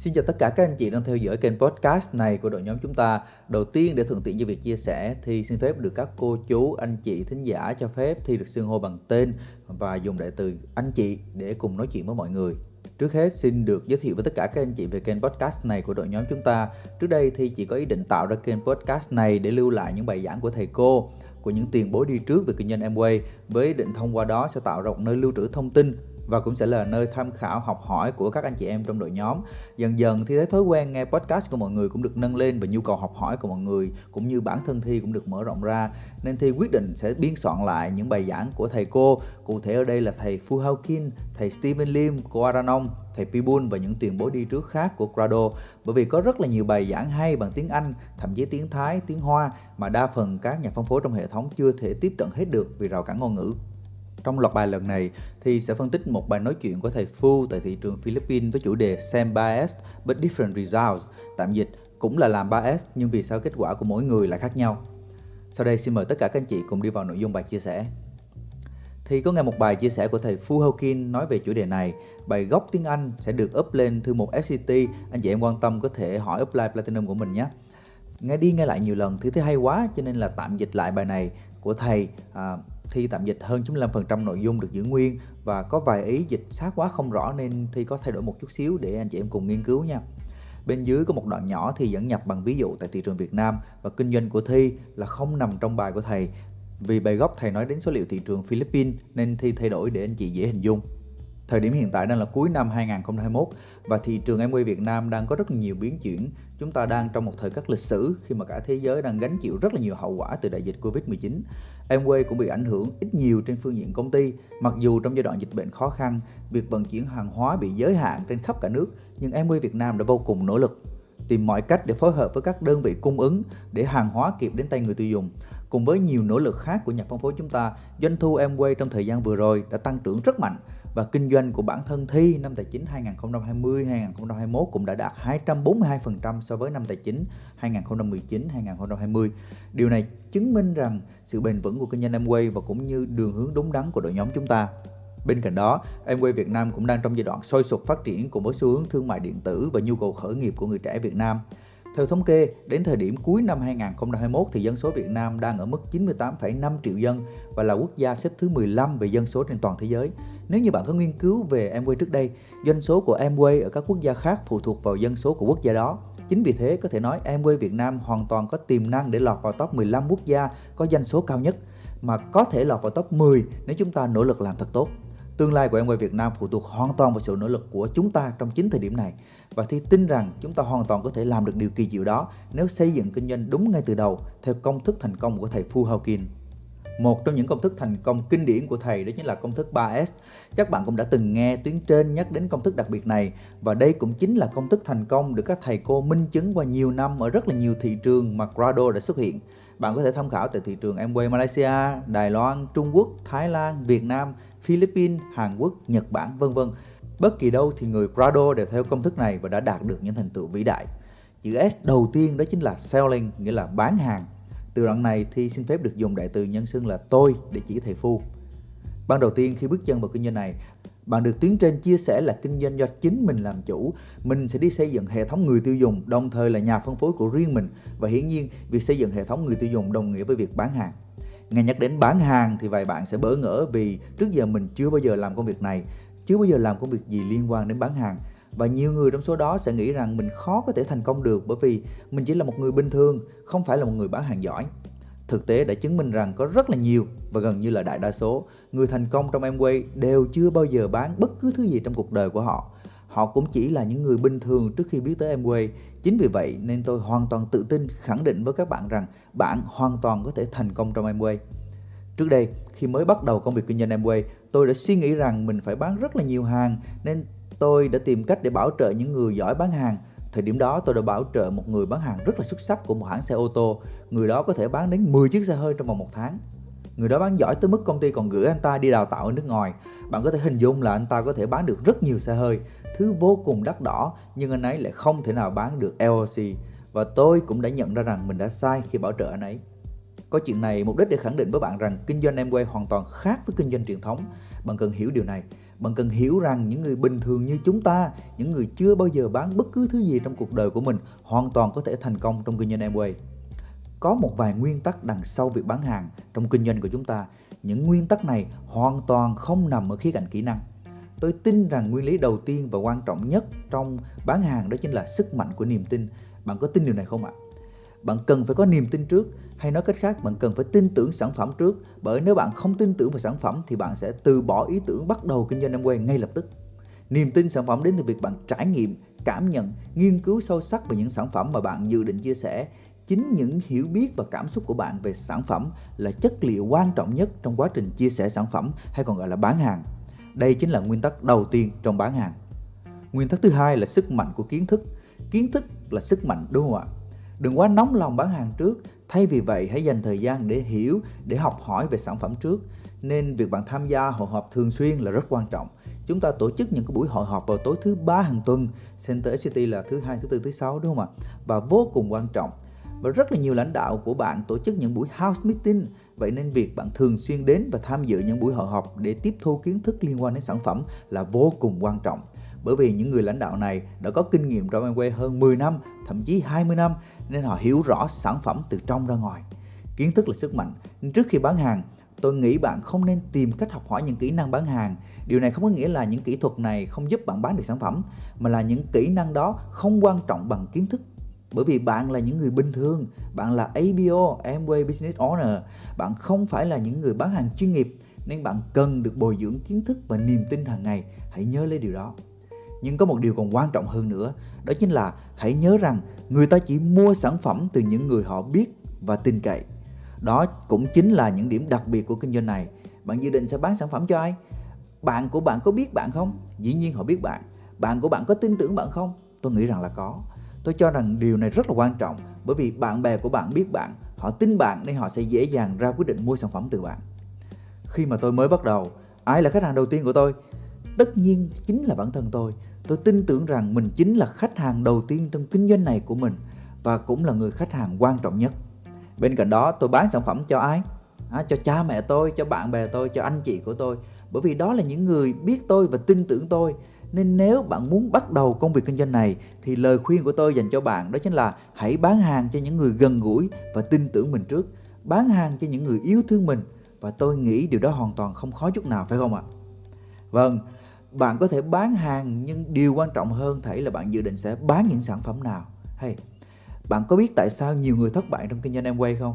Xin chào tất cả các anh chị đang theo dõi kênh podcast này của đội nhóm chúng ta. Đầu tiên để thuận tiện cho việc chia sẻ thì xin phép được các cô chú, anh chị, thính giả cho phép thi được xưng hô bằng tên và dùng đại từ anh chị để cùng nói chuyện với mọi người. Trước hết xin được giới thiệu với tất cả các anh chị về kênh podcast này của đội nhóm chúng ta. Trước đây thì chỉ có ý định tạo ra kênh podcast này để lưu lại những bài giảng của thầy cô, của những tiền bối đi trước về kinh doanh Amway với ý định thông qua đó sẽ tạo ra một nơi lưu trữ thông tin và cũng sẽ là nơi tham khảo học hỏi của các anh chị em trong đội nhóm. Dần dần thì thấy thói quen nghe podcast của mọi người cũng được nâng lên và nhu cầu học hỏi của mọi người cũng như bản thân thi cũng được mở rộng ra. Nên thi quyết định sẽ biên soạn lại những bài giảng của thầy cô. Cụ thể ở đây là thầy Phu Hao Kin, thầy Stephen Lim, cô Aranong, thầy Pibun và những tuyển bối đi trước khác của Grado bởi vì có rất là nhiều bài giảng hay bằng tiếng Anh, thậm chí tiếng Thái, tiếng Hoa mà đa phần các nhà phân phối trong hệ thống chưa thể tiếp cận hết được vì rào cản ngôn ngữ. Trong loạt bài lần này thì sẽ phân tích một bài nói chuyện của thầy Phu tại thị trường Philippines với chủ đề Same Bias but Different Results, tạm dịch cũng là làm bias nhưng vì sao kết quả của mỗi người lại khác nhau. Sau đây xin mời tất cả các anh chị cùng đi vào nội dung bài chia sẻ. Thì có nghe một bài chia sẻ của thầy Phu Hawkin nói về chủ đề này. Bài gốc tiếng Anh sẽ được up lên thư mục FCT. Anh chị em quan tâm có thể hỏi apply Platinum của mình nhé. Nghe đi nghe lại nhiều lần thì thấy hay quá cho nên là tạm dịch lại bài này của thầy à, thi tạm dịch hơn 95% nội dung được giữ nguyên và có vài ý dịch sát quá không rõ nên thi có thay đổi một chút xíu để anh chị em cùng nghiên cứu nha. Bên dưới có một đoạn nhỏ thì dẫn nhập bằng ví dụ tại thị trường Việt Nam và kinh doanh của Thi là không nằm trong bài của thầy. Vì bài gốc thầy nói đến số liệu thị trường Philippines nên Thi thay đổi để anh chị dễ hình dung. Thời điểm hiện tại đang là cuối năm 2021 và thị trường Amway e Việt Nam đang có rất nhiều biến chuyển. Chúng ta đang trong một thời khắc lịch sử khi mà cả thế giới đang gánh chịu rất là nhiều hậu quả từ đại dịch Covid-19. Amway cũng bị ảnh hưởng ít nhiều trên phương diện công ty. Mặc dù trong giai đoạn dịch bệnh khó khăn, việc vận chuyển hàng hóa bị giới hạn trên khắp cả nước, nhưng Amway Việt Nam đã vô cùng nỗ lực tìm mọi cách để phối hợp với các đơn vị cung ứng để hàng hóa kịp đến tay người tiêu dùng. Cùng với nhiều nỗ lực khác của nhà phân phối chúng ta, doanh thu Amway trong thời gian vừa rồi đã tăng trưởng rất mạnh và kinh doanh của bản thân Thi năm tài chính 2020-2021 cũng đã đạt 242% so với năm tài chính 2019-2020. Điều này chứng minh rằng sự bền vững của kinh doanh Amway và cũng như đường hướng đúng đắn của đội nhóm chúng ta. Bên cạnh đó, Amway Việt Nam cũng đang trong giai đoạn sôi sục phát triển cùng với xu hướng thương mại điện tử và nhu cầu khởi nghiệp của người trẻ Việt Nam. Theo thống kê, đến thời điểm cuối năm 2021 thì dân số Việt Nam đang ở mức 98,5 triệu dân và là quốc gia xếp thứ 15 về dân số trên toàn thế giới. Nếu như bạn có nghiên cứu về Amway trước đây, doanh số của Amway ở các quốc gia khác phụ thuộc vào dân số của quốc gia đó. Chính vì thế có thể nói Amway Việt Nam hoàn toàn có tiềm năng để lọt vào top 15 quốc gia có doanh số cao nhất mà có thể lọt vào top 10 nếu chúng ta nỗ lực làm thật tốt. Tương lai của Amway Việt Nam phụ thuộc hoàn toàn vào sự nỗ lực của chúng ta trong chính thời điểm này và Thi tin rằng chúng ta hoàn toàn có thể làm được điều kỳ diệu đó nếu xây dựng kinh doanh đúng ngay từ đầu theo công thức thành công của thầy Phu Hao một trong những công thức thành công kinh điển của thầy đó chính là công thức 3S. Chắc bạn cũng đã từng nghe tuyến trên nhắc đến công thức đặc biệt này và đây cũng chính là công thức thành công được các thầy cô minh chứng qua nhiều năm ở rất là nhiều thị trường mà Grado đã xuất hiện. Bạn có thể tham khảo tại thị trường Amway Malaysia, Đài Loan, Trung Quốc, Thái Lan, Việt Nam, Philippines, Hàn Quốc, Nhật Bản vân vân. Bất kỳ đâu thì người Grado đều theo công thức này và đã đạt được những thành tựu vĩ đại. Chữ S đầu tiên đó chính là selling, nghĩa là bán hàng từ đoạn này thì xin phép được dùng đại từ nhân xưng là tôi để chỉ thầy Phu. Ban đầu tiên khi bước chân vào kinh doanh này, bạn được tuyến trên chia sẻ là kinh doanh do chính mình làm chủ, mình sẽ đi xây dựng hệ thống người tiêu dùng, đồng thời là nhà phân phối của riêng mình và hiển nhiên việc xây dựng hệ thống người tiêu dùng đồng nghĩa với việc bán hàng. Nghe nhắc đến bán hàng thì vài bạn sẽ bỡ ngỡ vì trước giờ mình chưa bao giờ làm công việc này, chưa bao giờ làm công việc gì liên quan đến bán hàng và nhiều người trong số đó sẽ nghĩ rằng mình khó có thể thành công được bởi vì mình chỉ là một người bình thường, không phải là một người bán hàng giỏi. Thực tế đã chứng minh rằng có rất là nhiều và gần như là đại đa số người thành công trong Amway đều chưa bao giờ bán bất cứ thứ gì trong cuộc đời của họ. Họ cũng chỉ là những người bình thường trước khi biết tới Amway. Chính vì vậy nên tôi hoàn toàn tự tin khẳng định với các bạn rằng bạn hoàn toàn có thể thành công trong Amway. Trước đây, khi mới bắt đầu công việc kinh doanh Amway, tôi đã suy nghĩ rằng mình phải bán rất là nhiều hàng nên tôi đã tìm cách để bảo trợ những người giỏi bán hàng. Thời điểm đó tôi đã bảo trợ một người bán hàng rất là xuất sắc của một hãng xe ô tô. Người đó có thể bán đến 10 chiếc xe hơi trong vòng một tháng. Người đó bán giỏi tới mức công ty còn gửi anh ta đi đào tạo ở nước ngoài. Bạn có thể hình dung là anh ta có thể bán được rất nhiều xe hơi, thứ vô cùng đắt đỏ nhưng anh ấy lại không thể nào bán được LOC. Và tôi cũng đã nhận ra rằng mình đã sai khi bảo trợ anh ấy. Có chuyện này mục đích để khẳng định với bạn rằng kinh doanh Amway hoàn toàn khác với kinh doanh truyền thống. bạn cần hiểu điều này bạn cần hiểu rằng những người bình thường như chúng ta, những người chưa bao giờ bán bất cứ thứ gì trong cuộc đời của mình, hoàn toàn có thể thành công trong kinh doanh Amway. Có một vài nguyên tắc đằng sau việc bán hàng trong kinh doanh của chúng ta. Những nguyên tắc này hoàn toàn không nằm ở khía cạnh kỹ năng. Tôi tin rằng nguyên lý đầu tiên và quan trọng nhất trong bán hàng đó chính là sức mạnh của niềm tin. Bạn có tin điều này không ạ? Bạn cần phải có niềm tin trước, hay nói cách khác, bạn cần phải tin tưởng sản phẩm trước. Bởi nếu bạn không tin tưởng vào sản phẩm thì bạn sẽ từ bỏ ý tưởng bắt đầu kinh doanh Amway ngay lập tức. Niềm tin sản phẩm đến từ việc bạn trải nghiệm, cảm nhận, nghiên cứu sâu sắc về những sản phẩm mà bạn dự định chia sẻ. Chính những hiểu biết và cảm xúc của bạn về sản phẩm là chất liệu quan trọng nhất trong quá trình chia sẻ sản phẩm, hay còn gọi là bán hàng. Đây chính là nguyên tắc đầu tiên trong bán hàng. Nguyên tắc thứ hai là sức mạnh của kiến thức. Kiến thức là sức mạnh, đúng không ạ? Đừng quá nóng lòng bán hàng trước. Thay vì vậy hãy dành thời gian để hiểu để học hỏi về sản phẩm trước. Nên việc bạn tham gia hội họp thường xuyên là rất quan trọng. Chúng ta tổ chức những cái buổi hội họp vào tối thứ ba hàng tuần Center City là thứ hai thứ tư thứ sáu đúng không ạ? Và vô cùng quan trọng và rất là nhiều lãnh đạo của bạn tổ chức những buổi house meeting. Vậy nên việc bạn thường xuyên đến và tham dự những buổi hội họp để tiếp thu kiến thức liên quan đến sản phẩm là vô cùng quan trọng. Bởi vì những người lãnh đạo này đã có kinh nghiệm trong Amway hơn 10 năm, thậm chí 20 năm nên họ hiểu rõ sản phẩm từ trong ra ngoài. Kiến thức là sức mạnh. Trước khi bán hàng, tôi nghĩ bạn không nên tìm cách học hỏi những kỹ năng bán hàng. Điều này không có nghĩa là những kỹ thuật này không giúp bạn bán được sản phẩm, mà là những kỹ năng đó không quan trọng bằng kiến thức bởi vì bạn là những người bình thường bạn là ABO Amway Business Owner bạn không phải là những người bán hàng chuyên nghiệp nên bạn cần được bồi dưỡng kiến thức và niềm tin hàng ngày hãy nhớ lấy điều đó nhưng có một điều còn quan trọng hơn nữa đó chính là hãy nhớ rằng người ta chỉ mua sản phẩm từ những người họ biết và tin cậy. Đó cũng chính là những điểm đặc biệt của kinh doanh này. Bạn dự định sẽ bán sản phẩm cho ai? Bạn của bạn có biết bạn không? Dĩ nhiên họ biết bạn. Bạn của bạn có tin tưởng bạn không? Tôi nghĩ rằng là có. Tôi cho rằng điều này rất là quan trọng bởi vì bạn bè của bạn biết bạn, họ tin bạn nên họ sẽ dễ dàng ra quyết định mua sản phẩm từ bạn. Khi mà tôi mới bắt đầu, ai là khách hàng đầu tiên của tôi? Tất nhiên chính là bản thân tôi tôi tin tưởng rằng mình chính là khách hàng đầu tiên trong kinh doanh này của mình và cũng là người khách hàng quan trọng nhất. Bên cạnh đó tôi bán sản phẩm cho ai? À, cho cha mẹ tôi cho bạn bè tôi cho anh chị của tôi. Bởi vì đó là những người biết tôi và tin tưởng tôi. Nên nếu bạn muốn bắt đầu công việc kinh doanh này thì lời khuyên của tôi dành cho bạn đó chính là hãy bán hàng cho những người gần gũi và tin tưởng mình trước. Bán hàng cho những người yêu thương mình. Và tôi nghĩ điều đó hoàn toàn không khó chút nào phải không ạ? Vâng bạn có thể bán hàng, nhưng điều quan trọng hơn thể là bạn dự định sẽ bán những sản phẩm nào. Hay, bạn có biết tại sao nhiều người thất bại trong kinh doanh Amway không?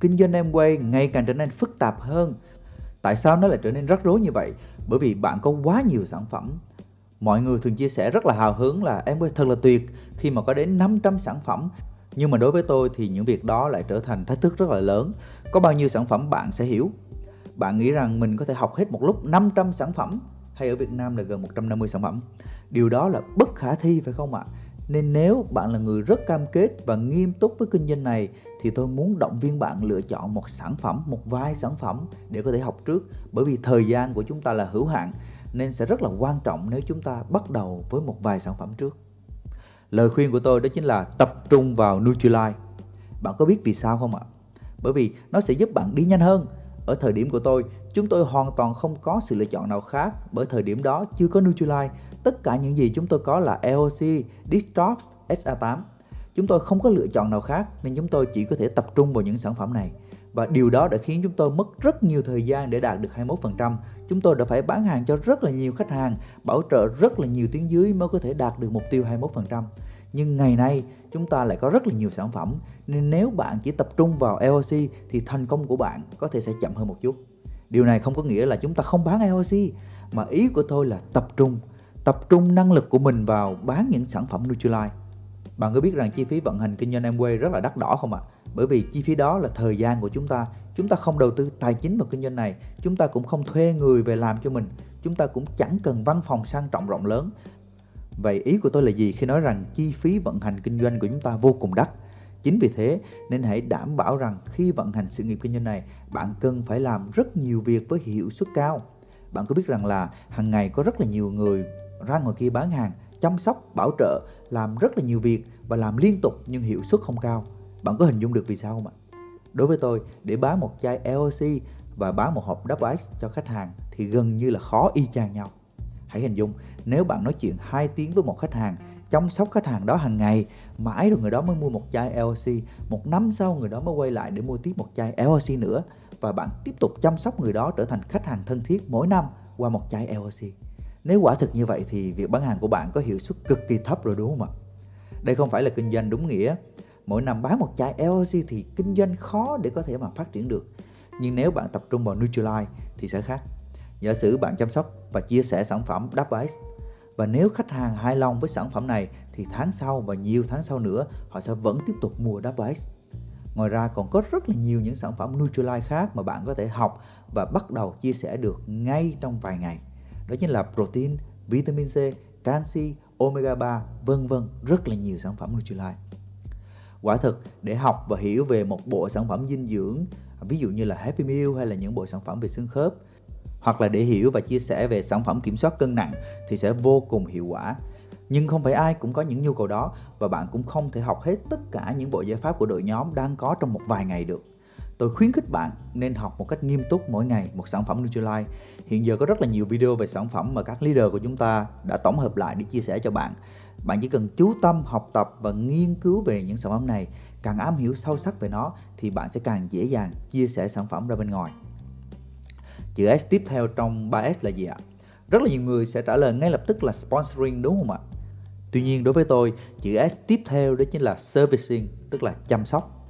Kinh doanh Amway ngày càng trở nên phức tạp hơn. Tại sao nó lại trở nên rắc rối như vậy? Bởi vì bạn có quá nhiều sản phẩm. Mọi người thường chia sẻ rất là hào hứng là em quay thật là tuyệt khi mà có đến 500 sản phẩm. Nhưng mà đối với tôi thì những việc đó lại trở thành thách thức rất là lớn. Có bao nhiêu sản phẩm bạn sẽ hiểu? Bạn nghĩ rằng mình có thể học hết một lúc 500 sản phẩm? Hay ở Việt Nam là gần 150 sản phẩm điều đó là bất khả thi, phải không ạ nên nếu bạn là người rất cam kết và nghiêm túc với kinh doanh này, thì tôi muốn động viên bạn lựa chọn một sản phẩm, một vài sản phẩm để có thể học trước bởi vì thời gian của chúng ta là hữu hạn, nên sẽ rất là quan trọng nếu chúng ta bắt đầu với một vài sản phẩm trước. Lời khuyên của tôi đó chính là tập trung vào Nutrilite. Bạn có biết vì sao không ạ? Bởi vì nó sẽ giúp bạn đi nhanh hơn. Ở thời điểm của tôi, chúng tôi hoàn toàn không có sự lựa chọn nào khác bởi thời điểm đó chưa có Nutrilite. Tất cả những gì chúng tôi có là EOC, Distrops, SA8. Chúng tôi không có lựa chọn nào khác nên chúng tôi chỉ có thể tập trung vào những sản phẩm này và điều đó đã khiến chúng tôi mất rất nhiều thời gian để đạt được 21%. Chúng tôi đã phải bán hàng cho rất là nhiều khách hàng, bảo trợ rất là nhiều tiếng dưới mới có thể đạt được mục tiêu 21%. Nhưng ngày nay chúng ta lại có rất là nhiều sản phẩm nên nếu bạn chỉ tập trung vào EOC thì thành công của bạn có thể sẽ chậm hơn một chút. Điều này không có nghĩa là chúng ta không bán EOC mà ý của tôi là tập trung, tập trung năng lực của mình vào bán những sản phẩm Nutrilite. Bạn có biết rằng chi phí vận hành kinh doanh Amway rất là đắt đỏ không ạ? À? bởi vì chi phí đó là thời gian của chúng ta chúng ta không đầu tư tài chính vào kinh doanh này chúng ta cũng không thuê người về làm cho mình chúng ta cũng chẳng cần văn phòng sang trọng rộng lớn vậy ý của tôi là gì khi nói rằng chi phí vận hành kinh doanh của chúng ta vô cùng đắt chính vì thế nên hãy đảm bảo rằng khi vận hành sự nghiệp kinh doanh này bạn cần phải làm rất nhiều việc với hiệu suất cao bạn có biết rằng là hàng ngày có rất là nhiều người ra ngoài kia bán hàng chăm sóc bảo trợ làm rất là nhiều việc và làm liên tục nhưng hiệu suất không cao bạn có hình dung được vì sao không ạ? Đối với tôi, để bán một chai LOC và bán một hộp double X cho khách hàng thì gần như là khó y chang nhau. Hãy hình dung, nếu bạn nói chuyện 2 tiếng với một khách hàng, chăm sóc khách hàng đó hàng ngày, mãi rồi người đó mới mua một chai LOC một năm sau người đó mới quay lại để mua tiếp một chai LOC nữa, và bạn tiếp tục chăm sóc người đó trở thành khách hàng thân thiết mỗi năm qua một chai LOC nếu quả thực như vậy thì việc bán hàng của bạn có hiệu suất cực kỳ thấp rồi, đúng không ạ? Đây không phải là kinh doanh đúng nghĩa. Mỗi năm bán một chai LOC thì kinh doanh khó để có thể mà phát triển được. Nhưng nếu bạn tập trung vào Nutrilite thì sẽ khác giả sử bạn chăm sóc và chia sẻ sản phẩm Double X và nếu khách hàng hài lòng với sản phẩm này thì tháng sau và nhiều tháng sau nữa họ sẽ vẫn tiếp tục mua Double X. Ngoài ra còn có rất là nhiều những sản phẩm Nutrilite khác mà bạn có thể học và bắt đầu chia sẻ được ngay trong vài ngày. Đó chính là protein, vitamin C, canxi, omega 3, vân vân, rất là nhiều sản phẩm Nutrilite. Quả thực để học và hiểu về một bộ sản phẩm dinh dưỡng, ví dụ như là Happy Meal hay là những bộ sản phẩm về xương khớp hoặc là để hiểu và chia sẻ về sản phẩm kiểm soát cân nặng thì sẽ vô cùng hiệu quả. Nhưng không phải ai cũng có những nhu cầu đó và bạn cũng không thể học hết tất cả những bộ giải pháp của đội nhóm đang có trong một vài ngày được. Tôi khuyến khích bạn nên học một cách nghiêm túc mỗi ngày một sản phẩm Nutrilite. Hiện giờ có rất là nhiều video về sản phẩm mà các leader của chúng ta đã tổng hợp lại để chia sẻ cho bạn. Bạn chỉ cần chú tâm học tập và nghiên cứu về những sản phẩm này, càng am hiểu sâu sắc về nó thì bạn sẽ càng dễ dàng chia sẻ sản phẩm ra bên ngoài. Chữ S tiếp theo trong 3S là gì ạ? Rất là nhiều người sẽ trả lời ngay lập tức là sponsoring đúng không ạ? Tuy nhiên đối với tôi, chữ S tiếp theo đó chính là servicing, tức là chăm sóc.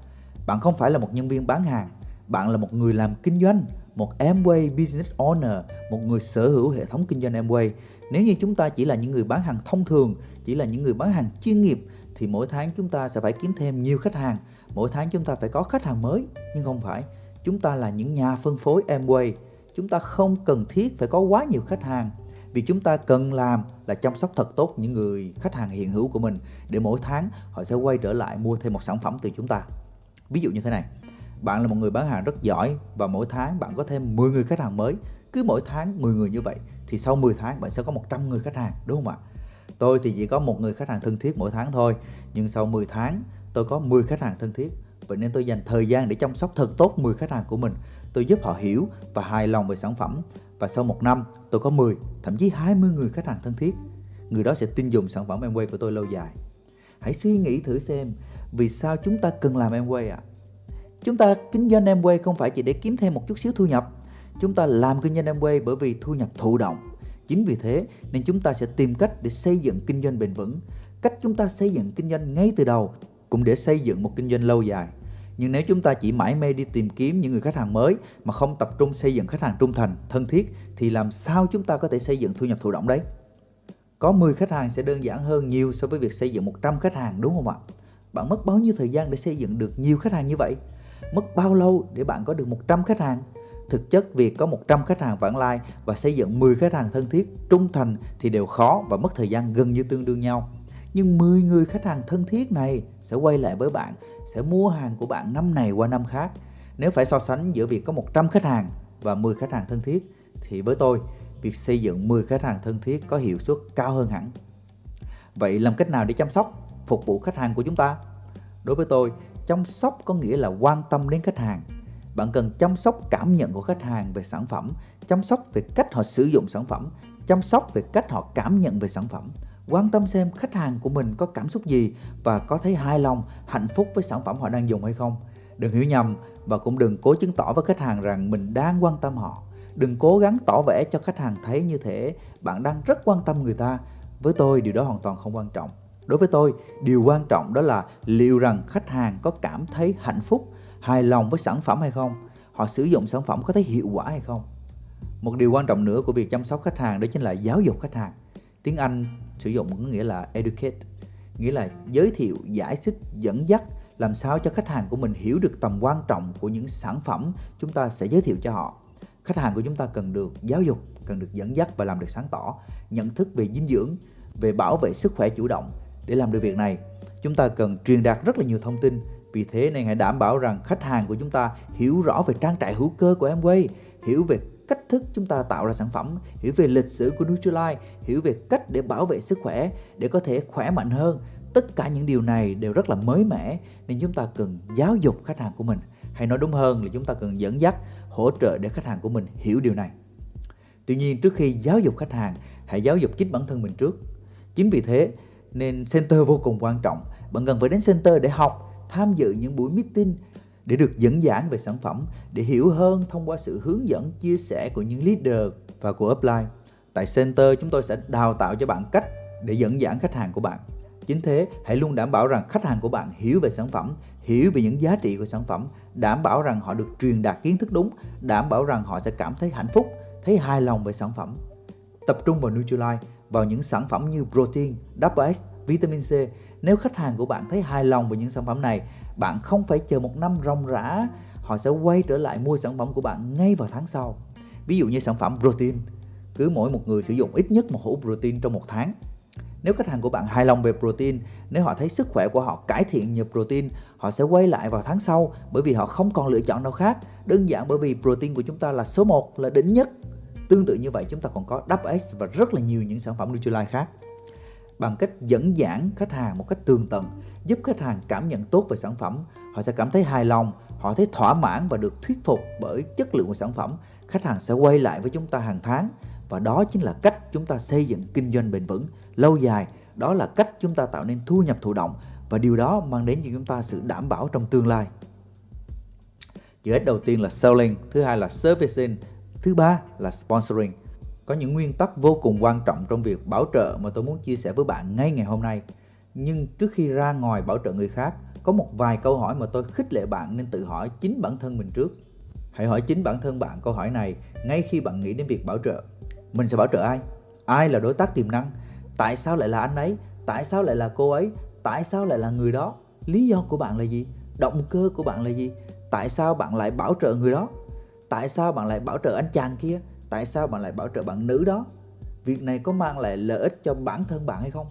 Bạn không phải là một nhân viên bán hàng, bạn là một người làm kinh doanh, một Amway Business Owner, một người sở hữu hệ thống kinh doanh Amway. Nếu như chúng ta chỉ là những người bán hàng thông thường, chỉ là những người bán hàng chuyên nghiệp thì mỗi tháng chúng ta sẽ phải kiếm thêm nhiều khách hàng, mỗi tháng chúng ta phải có khách hàng mới, nhưng không phải. Chúng ta là những nhà phân phối Amway, chúng ta không cần thiết phải có quá nhiều khách hàng, vì chúng ta cần làm là chăm sóc thật tốt những người khách hàng hiện hữu của mình để mỗi tháng họ sẽ quay trở lại mua thêm một sản phẩm từ chúng ta. Ví dụ như thế này, bạn là một người bán hàng rất giỏi và mỗi tháng bạn có thêm 10 người khách hàng mới. Cứ mỗi tháng 10 người như vậy thì sau 10 tháng bạn sẽ có 100 người khách hàng, đúng không ạ? Tôi thì chỉ có một người khách hàng thân thiết mỗi tháng thôi, nhưng sau 10 tháng tôi có 10 khách hàng thân thiết. Vậy nên tôi dành thời gian để chăm sóc thật tốt 10 khách hàng của mình tôi giúp họ hiểu và hài lòng về sản phẩm và sau một năm tôi có 10, thậm chí 20 người khách hàng thân thiết. Người đó sẽ tin dùng sản phẩm Amway của tôi lâu dài. Hãy suy nghĩ thử xem vì sao chúng ta cần làm Amway ạ? À? Chúng ta kinh doanh Amway không phải chỉ để kiếm thêm một chút xíu thu nhập. Chúng ta làm kinh doanh Amway bởi vì thu nhập thụ động. Chính vì thế nên chúng ta sẽ tìm cách để xây dựng kinh doanh bền vững. Cách chúng ta xây dựng kinh doanh ngay từ đầu cũng để xây dựng một kinh doanh lâu dài nhưng nếu chúng ta chỉ mãi mê đi tìm kiếm những người khách hàng mới mà không tập trung xây dựng khách hàng trung thành, thân thiết thì làm sao chúng ta có thể xây dựng thu nhập thụ động đấy? Có 10 khách hàng sẽ đơn giản hơn nhiều so với việc xây dựng 100 khách hàng đúng không ạ? Bạn mất bao nhiêu thời gian để xây dựng được nhiều khách hàng như vậy? Mất bao lâu để bạn có được 100 khách hàng? Thực chất việc có 100 khách hàng vãng lai và xây dựng 10 khách hàng thân thiết, trung thành thì đều khó và mất thời gian gần như tương đương nhau. Nhưng 10 người khách hàng thân thiết này sẽ quay lại với bạn sẽ mua hàng của bạn năm này qua năm khác. Nếu phải so sánh giữa việc có 100 khách hàng và 10 khách hàng thân thiết thì với tôi, việc xây dựng 10 khách hàng thân thiết có hiệu suất cao hơn hẳn. Vậy làm cách nào để chăm sóc, phục vụ khách hàng của chúng ta? Đối với tôi, chăm sóc có nghĩa là quan tâm đến khách hàng. Bạn cần chăm sóc cảm nhận của khách hàng về sản phẩm, chăm sóc về cách họ sử dụng sản phẩm, chăm sóc về cách họ cảm nhận về sản phẩm quan tâm xem khách hàng của mình có cảm xúc gì và có thấy hài lòng, hạnh phúc với sản phẩm họ đang dùng hay không. Đừng hiểu nhầm và cũng đừng cố chứng tỏ với khách hàng rằng mình đang quan tâm họ. Đừng cố gắng tỏ vẻ cho khách hàng thấy như thế bạn đang rất quan tâm người ta. Với tôi điều đó hoàn toàn không quan trọng. Đối với tôi, điều quan trọng đó là liệu rằng khách hàng có cảm thấy hạnh phúc, hài lòng với sản phẩm hay không? Họ sử dụng sản phẩm có thấy hiệu quả hay không? Một điều quan trọng nữa của việc chăm sóc khách hàng đó chính là giáo dục khách hàng. Tiếng Anh sử dụng có nghĩa là educate, nghĩa là giới thiệu, giải thích, dẫn dắt, làm sao cho khách hàng của mình hiểu được tầm quan trọng của những sản phẩm chúng ta sẽ giới thiệu cho họ. Khách hàng của chúng ta cần được giáo dục, cần được dẫn dắt và làm được sáng tỏ, nhận thức về dinh dưỡng, về bảo vệ sức khỏe chủ động. Để làm được việc này, chúng ta cần truyền đạt rất là nhiều thông tin. Vì thế nên hãy đảm bảo rằng khách hàng của chúng ta hiểu rõ về trang trại hữu cơ của Amway, hiểu về cách thức chúng ta tạo ra sản phẩm, hiểu về lịch sử của Nutrilite, hiểu về cách để bảo vệ sức khỏe để có thể khỏe mạnh hơn. Tất cả những điều này đều rất là mới mẻ nên chúng ta cần giáo dục khách hàng của mình. Hay nói đúng hơn là chúng ta cần dẫn dắt, hỗ trợ để khách hàng của mình hiểu điều này. Tuy nhiên trước khi giáo dục khách hàng, hãy giáo dục chính bản thân mình trước. Chính vì thế nên center vô cùng quan trọng. Bạn cần phải đến center để học, tham dự những buổi meeting để được dẫn giảng về sản phẩm, để hiểu hơn thông qua sự hướng dẫn, chia sẻ của những leader và của upline. Tại center chúng tôi sẽ đào tạo cho bạn cách để dẫn dắt khách hàng của bạn. Chính thế, hãy luôn đảm bảo rằng khách hàng của bạn hiểu về sản phẩm, hiểu về những giá trị của sản phẩm, đảm bảo rằng họ được truyền đạt kiến thức đúng, đảm bảo rằng họ sẽ cảm thấy hạnh phúc, thấy hài lòng về sản phẩm. Tập trung vào Nutrilite, vào những sản phẩm như protein, WS, vitamin C. Nếu khách hàng của bạn thấy hài lòng về những sản phẩm này, bạn không phải chờ một năm ròng rã, họ sẽ quay trở lại mua sản phẩm của bạn ngay vào tháng sau. Ví dụ như sản phẩm protein, cứ mỗi một người sử dụng ít nhất một hũ protein trong một tháng nếu khách hàng của bạn hài lòng về protein, nếu họ thấy sức khỏe của họ cải thiện nhờ protein, họ sẽ quay lại vào tháng sau bởi vì họ không còn lựa chọn nào khác. Đơn giản bởi vì protein của chúng ta là số 1, là đỉnh nhất. Tương tự như vậy chúng ta còn có WX và rất là nhiều những sản phẩm Nutrilite khác. Bằng cách dẫn giảng khách hàng một cách tường tận, giúp khách hàng cảm nhận tốt về sản phẩm, họ sẽ cảm thấy hài lòng, họ thấy thỏa mãn và được thuyết phục bởi chất lượng của sản phẩm. Khách hàng sẽ quay lại với chúng ta hàng tháng và đó chính là cách chúng ta xây dựng kinh doanh bền vững lâu dài. Đó là cách chúng ta tạo nên thu nhập thụ động và điều đó mang đến cho chúng ta sự đảm bảo trong tương lai. Chữ S đầu tiên là selling thứ hai là servicing thứ ba là sponsoring có những nguyên tắc vô cùng quan trọng trong việc bảo trợ mà tôi muốn chia sẻ với bạn ngay ngày hôm nay. Nhưng trước khi ra ngoài bảo trợ người khác, có một vài câu hỏi mà tôi khích lệ bạn nên tự hỏi chính bản thân mình trước. Hãy hỏi chính bản thân bạn câu hỏi này ngay khi bạn nghĩ đến việc bảo trợ. Mình sẽ bảo trợ ai? Ai là đối tác tiềm năng? Tại sao lại là anh ấy? Tại sao lại là cô ấy? Tại sao lại là người đó? Lý do của bạn là gì? Động cơ của bạn là gì? Tại sao bạn lại bảo trợ người đó? Tại sao bạn lại bảo trợ anh chàng kia? Tại sao bạn lại bảo trợ bạn nữ đó? Việc này có mang lại lợi ích cho bản thân bạn hay không?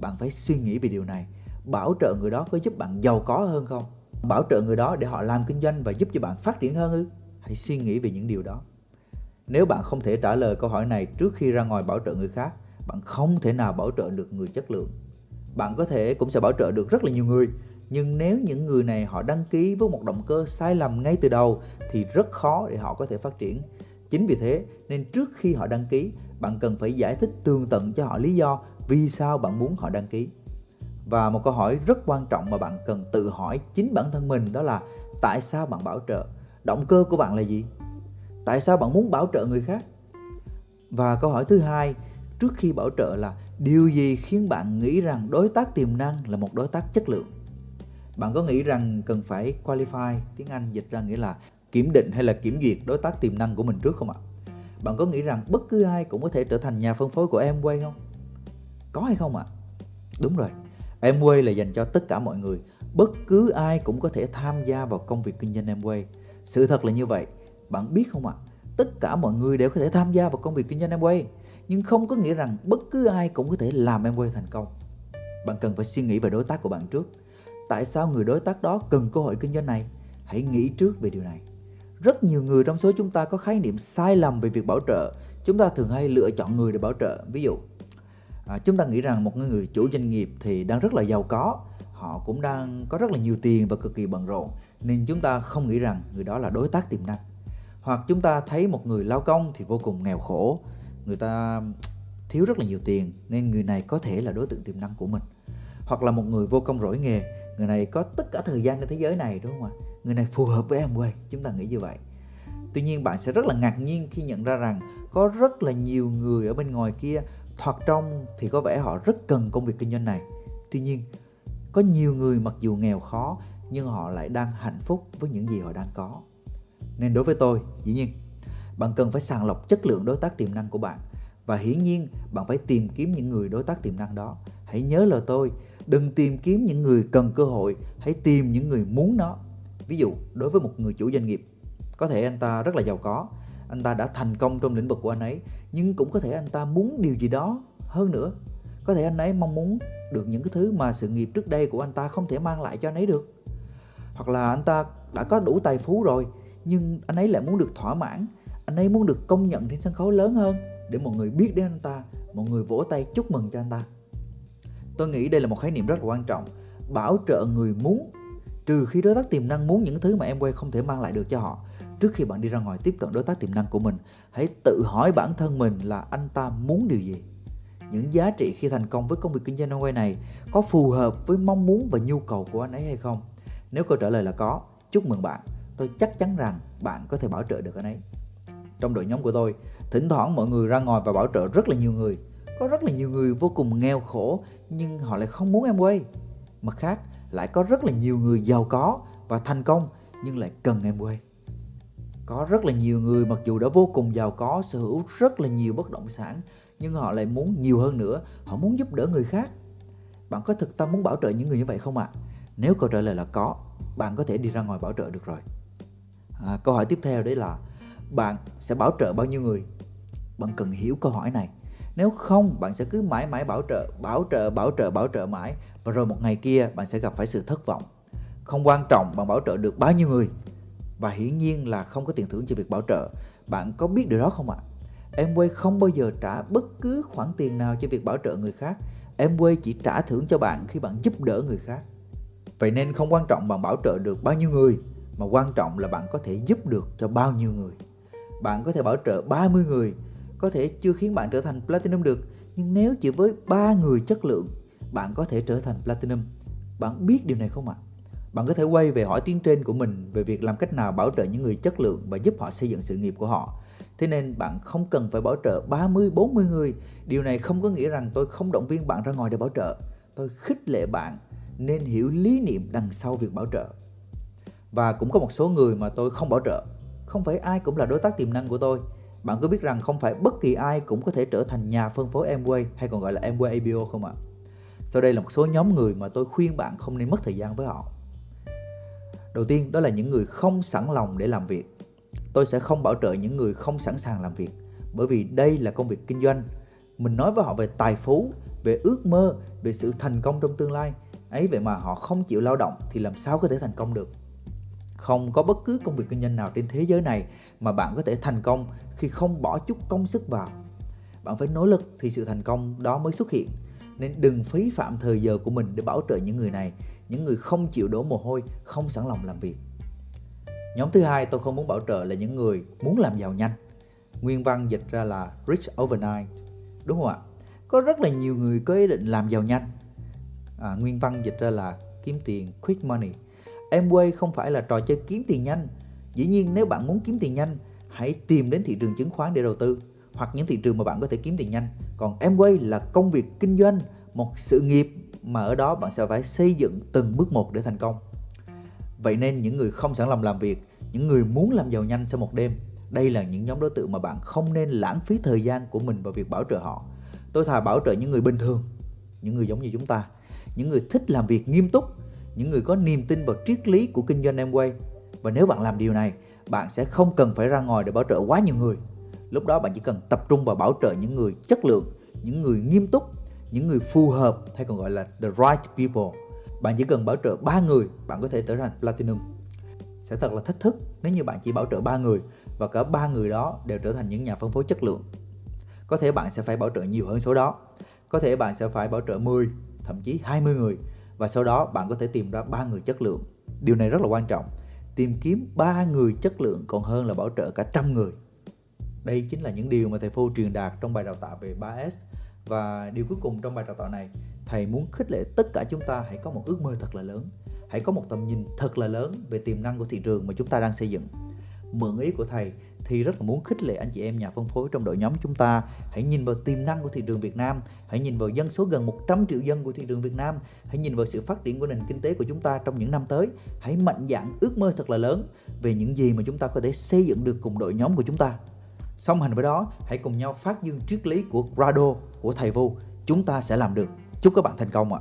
Bạn phải suy nghĩ về điều này. Bảo trợ người đó có giúp bạn giàu có hơn không? Bảo trợ người đó để họ làm kinh doanh và giúp cho bạn phát triển hơn ư? Hãy suy nghĩ về những điều đó. Nếu bạn không thể trả lời câu hỏi này trước khi ra ngoài bảo trợ người khác, bạn không thể nào bảo trợ được người chất lượng. Bạn có thể cũng sẽ bảo trợ được rất là nhiều người, nhưng nếu những người này họ đăng ký với một động cơ sai lầm ngay từ đầu thì rất khó để họ có thể phát triển. Chính vì thế nên trước khi họ đăng ký, bạn cần phải giải thích tường tận cho họ lý do vì sao bạn muốn họ đăng ký. Và một câu hỏi rất quan trọng mà bạn cần tự hỏi chính bản thân mình đó là tại sao bạn bảo trợ? Động cơ của bạn là gì? tại sao bạn muốn bảo trợ người khác và câu hỏi thứ hai trước khi bảo trợ là điều gì khiến bạn nghĩ rằng đối tác tiềm năng là một đối tác chất lượng bạn có nghĩ rằng cần phải qualify tiếng anh dịch ra nghĩa là kiểm định hay là kiểm duyệt đối tác tiềm năng của mình trước không ạ bạn có nghĩ rằng bất cứ ai cũng có thể trở thành nhà phân phối của Amway không có hay không ạ đúng rồi Amway là dành cho tất cả mọi người bất cứ ai cũng có thể tham gia vào công việc kinh doanh Amway sự thật là như vậy bạn biết không ạ? Tất cả mọi người đều có thể tham gia vào công việc kinh doanh Amway, nhưng không có nghĩa rằng bất cứ ai cũng có thể làm Amway thành công. Bạn cần phải suy nghĩ về đối tác của bạn trước. Tại sao người đối tác đó cần cơ hội kinh doanh này? Hãy nghĩ trước về điều này. Rất nhiều người trong số chúng ta có khái niệm sai lầm về việc bảo trợ. Chúng ta thường hay lựa chọn người để bảo trợ. Ví dụ, à, chúng ta nghĩ rằng một người chủ doanh nghiệp thì đang rất là giàu có, họ cũng đang có rất là nhiều tiền và cực kỳ bận rộn, nên chúng ta không nghĩ rằng người đó là đối tác tiềm năng. Hoặc chúng ta thấy một người lao công thì vô cùng nghèo khổ. Người ta thiếu rất là nhiều tiền nên người này có thể là đối tượng tiềm năng của mình. Hoặc là một người vô công rỗi nghề người này có tất cả thời gian trên thế giới này đúng không ạ? Người này phù hợp với em quay chúng ta nghĩ như vậy tuy nhiên bạn sẽ rất là ngạc nhiên khi nhận ra rằng có rất là nhiều người ở bên ngoài kia thoạt trong thì có vẻ họ rất cần công việc kinh doanh này tuy nhiên có nhiều người mặc dù nghèo khó nhưng họ lại đang hạnh phúc với những gì họ đang có nên đối với tôi, dĩ nhiên, bạn cần phải sàng lọc chất lượng đối tác tiềm năng của bạn và hiển nhiên bạn phải tìm kiếm những người đối tác tiềm năng đó. Hãy nhớ lời tôi, đừng tìm kiếm những người cần cơ hội, hãy tìm những người muốn nó. Ví dụ, đối với một người chủ doanh nghiệp, có thể anh ta rất là giàu có, anh ta đã thành công trong lĩnh vực của anh ấy, nhưng cũng có thể anh ta muốn điều gì đó hơn nữa. Có thể anh ấy mong muốn được những cái thứ mà sự nghiệp trước đây của anh ta không thể mang lại cho anh ấy được. Hoặc là anh ta đã có đủ tài phú rồi nhưng anh ấy lại muốn được thỏa mãn anh ấy muốn được công nhận trên sân khấu lớn hơn để mọi người biết đến anh ta mọi người vỗ tay chúc mừng cho anh ta tôi nghĩ đây là một khái niệm rất là quan trọng bảo trợ người muốn trừ khi đối tác tiềm năng muốn những thứ mà em quay không thể mang lại được cho họ. Trước khi bạn đi ra ngoài tiếp cận đối tác tiềm năng của mình, hãy tự hỏi bản thân mình là anh ta muốn điều gì. Những giá trị khi thành công với công việc kinh doanh quay này có phù hợp với mong muốn và nhu cầu của anh ấy hay không? Nếu câu trả lời là có, chúc mừng bạn. Tôi chắc chắn rằng bạn có thể bảo trợ được anh ấy. Trong đội nhóm của tôi, thỉnh thoảng mọi người ra ngoài và bảo trợ rất là nhiều người. Có rất là nhiều người vô cùng nghèo khổ, nhưng họ lại không muốn em quay mặt khác lại có rất là nhiều người giàu có và thành công nhưng lại cần em quay có rất là nhiều người mặc dù đã vô cùng giàu có sở hữu rất là nhiều bất động sản nhưng họ lại muốn nhiều hơn nữa họ muốn giúp đỡ người khác. Bạn có thực tâm muốn bảo trợ những người như vậy không ạ? À? nếu câu trả lời là có bạn có thể đi ra ngoài bảo trợ được rồi. À, câu hỏi tiếp theo đấy là bạn sẽ bảo trợ bao nhiêu người? Bạn cần hiểu câu hỏi này nếu không, bạn sẽ cứ mãi mãi bảo trợ bảo trợ bảo trợ bảo trợ mãi. Và rồi một ngày kia, bạn sẽ gặp phải sự thất vọng. Không quan trọng bạn bảo trợ được bao nhiêu người. Và hiển nhiên là không có tiền thưởng cho việc bảo trợ. Bạn có biết điều đó không ạ? Em quay không bao giờ trả bất cứ khoản tiền nào cho việc bảo trợ người khác. Em quay chỉ trả thưởng cho bạn khi bạn giúp đỡ người khác. Vậy nên không quan trọng bạn bảo trợ được bao nhiêu người, mà quan trọng là bạn có thể giúp được cho bao nhiêu người. Bạn có thể bảo trợ 30 người có thể chưa khiến bạn trở thành platinum được nhưng nếu chỉ với ba người chất lượng bạn có thể trở thành platinum bạn biết điều này không ạ bạn có thể quay về hỏi tiến trên của mình về việc làm cách nào bảo trợ những người chất lượng và giúp họ xây dựng sự nghiệp của họ Thế nên bạn không cần phải bảo trợ 30, 40 người. Điều này không có nghĩa rằng tôi không động viên bạn ra ngoài để bảo trợ. Tôi khích lệ bạn nên hiểu lý niệm đằng sau việc bảo trợ. Và cũng có một số người mà tôi không bảo trợ. Không phải ai cũng là đối tác tiềm năng của tôi. Bạn có biết rằng không phải bất kỳ ai cũng có thể trở thành nhà phân phối Amway hay còn gọi là Amway ABO không ạ? Sau đây là một số nhóm người mà tôi khuyên bạn không nên mất thời gian với họ. Đầu tiên đó là những người không sẵn lòng để làm việc. Tôi sẽ không bảo trợ những người không sẵn sàng làm việc bởi vì đây là công việc kinh doanh. Mình nói với họ về tài phú, về ước mơ, về sự thành công trong tương lai. Ấy vậy mà họ không chịu lao động thì làm sao có thể thành công được? Không có bất cứ công việc kinh doanh nào trên thế giới này mà bạn có thể thành công khi không bỏ chút công sức vào. Bạn phải nỗ lực thì sự thành công đó mới xuất hiện. Nên đừng phí phạm thời giờ của mình để bảo trợ những người này, những người không chịu đổ mồ hôi, không sẵn lòng làm việc. Nhóm thứ hai tôi không muốn bảo trợ là những người muốn làm giàu nhanh. Nguyên văn dịch ra là rich overnight. Đúng không ạ? Có rất là nhiều người có ý định làm giàu nhanh. À, nguyên văn dịch ra là kiếm tiền quick money. Amway không phải là trò chơi kiếm tiền nhanh. Dĩ nhiên nếu bạn muốn kiếm tiền nhanh, hãy tìm đến thị trường chứng khoán để đầu tư hoặc những thị trường mà bạn có thể kiếm tiền nhanh. Còn Amway là công việc kinh doanh, một sự nghiệp mà ở đó bạn sẽ phải xây dựng từng bước một để thành công. Vậy nên những người không sẵn lòng làm việc, những người muốn làm giàu nhanh sau một đêm, đây là những nhóm đối tượng mà bạn không nên lãng phí thời gian của mình vào việc bảo trợ họ. Tôi thà bảo trợ những người bình thường, những người giống như chúng ta, những người thích làm việc nghiêm túc, những người có niềm tin vào triết lý của kinh doanh Amway. Và nếu bạn làm điều này, bạn sẽ không cần phải ra ngoài để bảo trợ quá nhiều người. Lúc đó bạn chỉ cần tập trung vào bảo trợ những người chất lượng, những người nghiêm túc, những người phù hợp hay còn gọi là the right people. Bạn chỉ cần bảo trợ 3 người bạn có thể trở thành platinum. Sẽ thật là thách thức nếu như bạn chỉ bảo trợ 3 người và cả ba người đó đều trở thành những nhà phân phối chất lượng. Có thể bạn sẽ phải bảo trợ nhiều hơn số đó. Có thể bạn sẽ phải bảo trợ 10 thậm chí 20 người và sau đó bạn có thể tìm ra ba người chất lượng. Điều này rất là quan trọng. Tìm kiếm ba người chất lượng còn hơn là bảo trợ cả trăm người. Đây chính là những điều mà thầy Phu truyền đạt trong bài đào tạo về 3S và điều cuối cùng trong bài đào tạo này, thầy muốn khích lệ tất cả chúng ta hãy có một ước mơ thật là lớn. Hãy có một tầm nhìn thật là lớn về tiềm năng của thị trường mà chúng ta đang xây dựng. Mượn ý của thầy thì rất là muốn khích lệ anh chị em nhà phân phối trong đội nhóm chúng ta. Hãy nhìn vào tiềm năng của thị trường Việt Nam. Hãy nhìn vào dân số gần 100 triệu dân của thị trường Việt Nam. Hãy nhìn vào sự phát triển của nền kinh tế của chúng ta trong những năm tới. Hãy mạnh dạn ước mơ thật là lớn về những gì mà chúng ta có thể xây dựng được cùng đội nhóm của chúng ta. Song hành với đó, hãy cùng nhau phát dương triết lý của Grado, của thầy Vu. Chúng ta sẽ làm được. Chúc các bạn thành công ạ.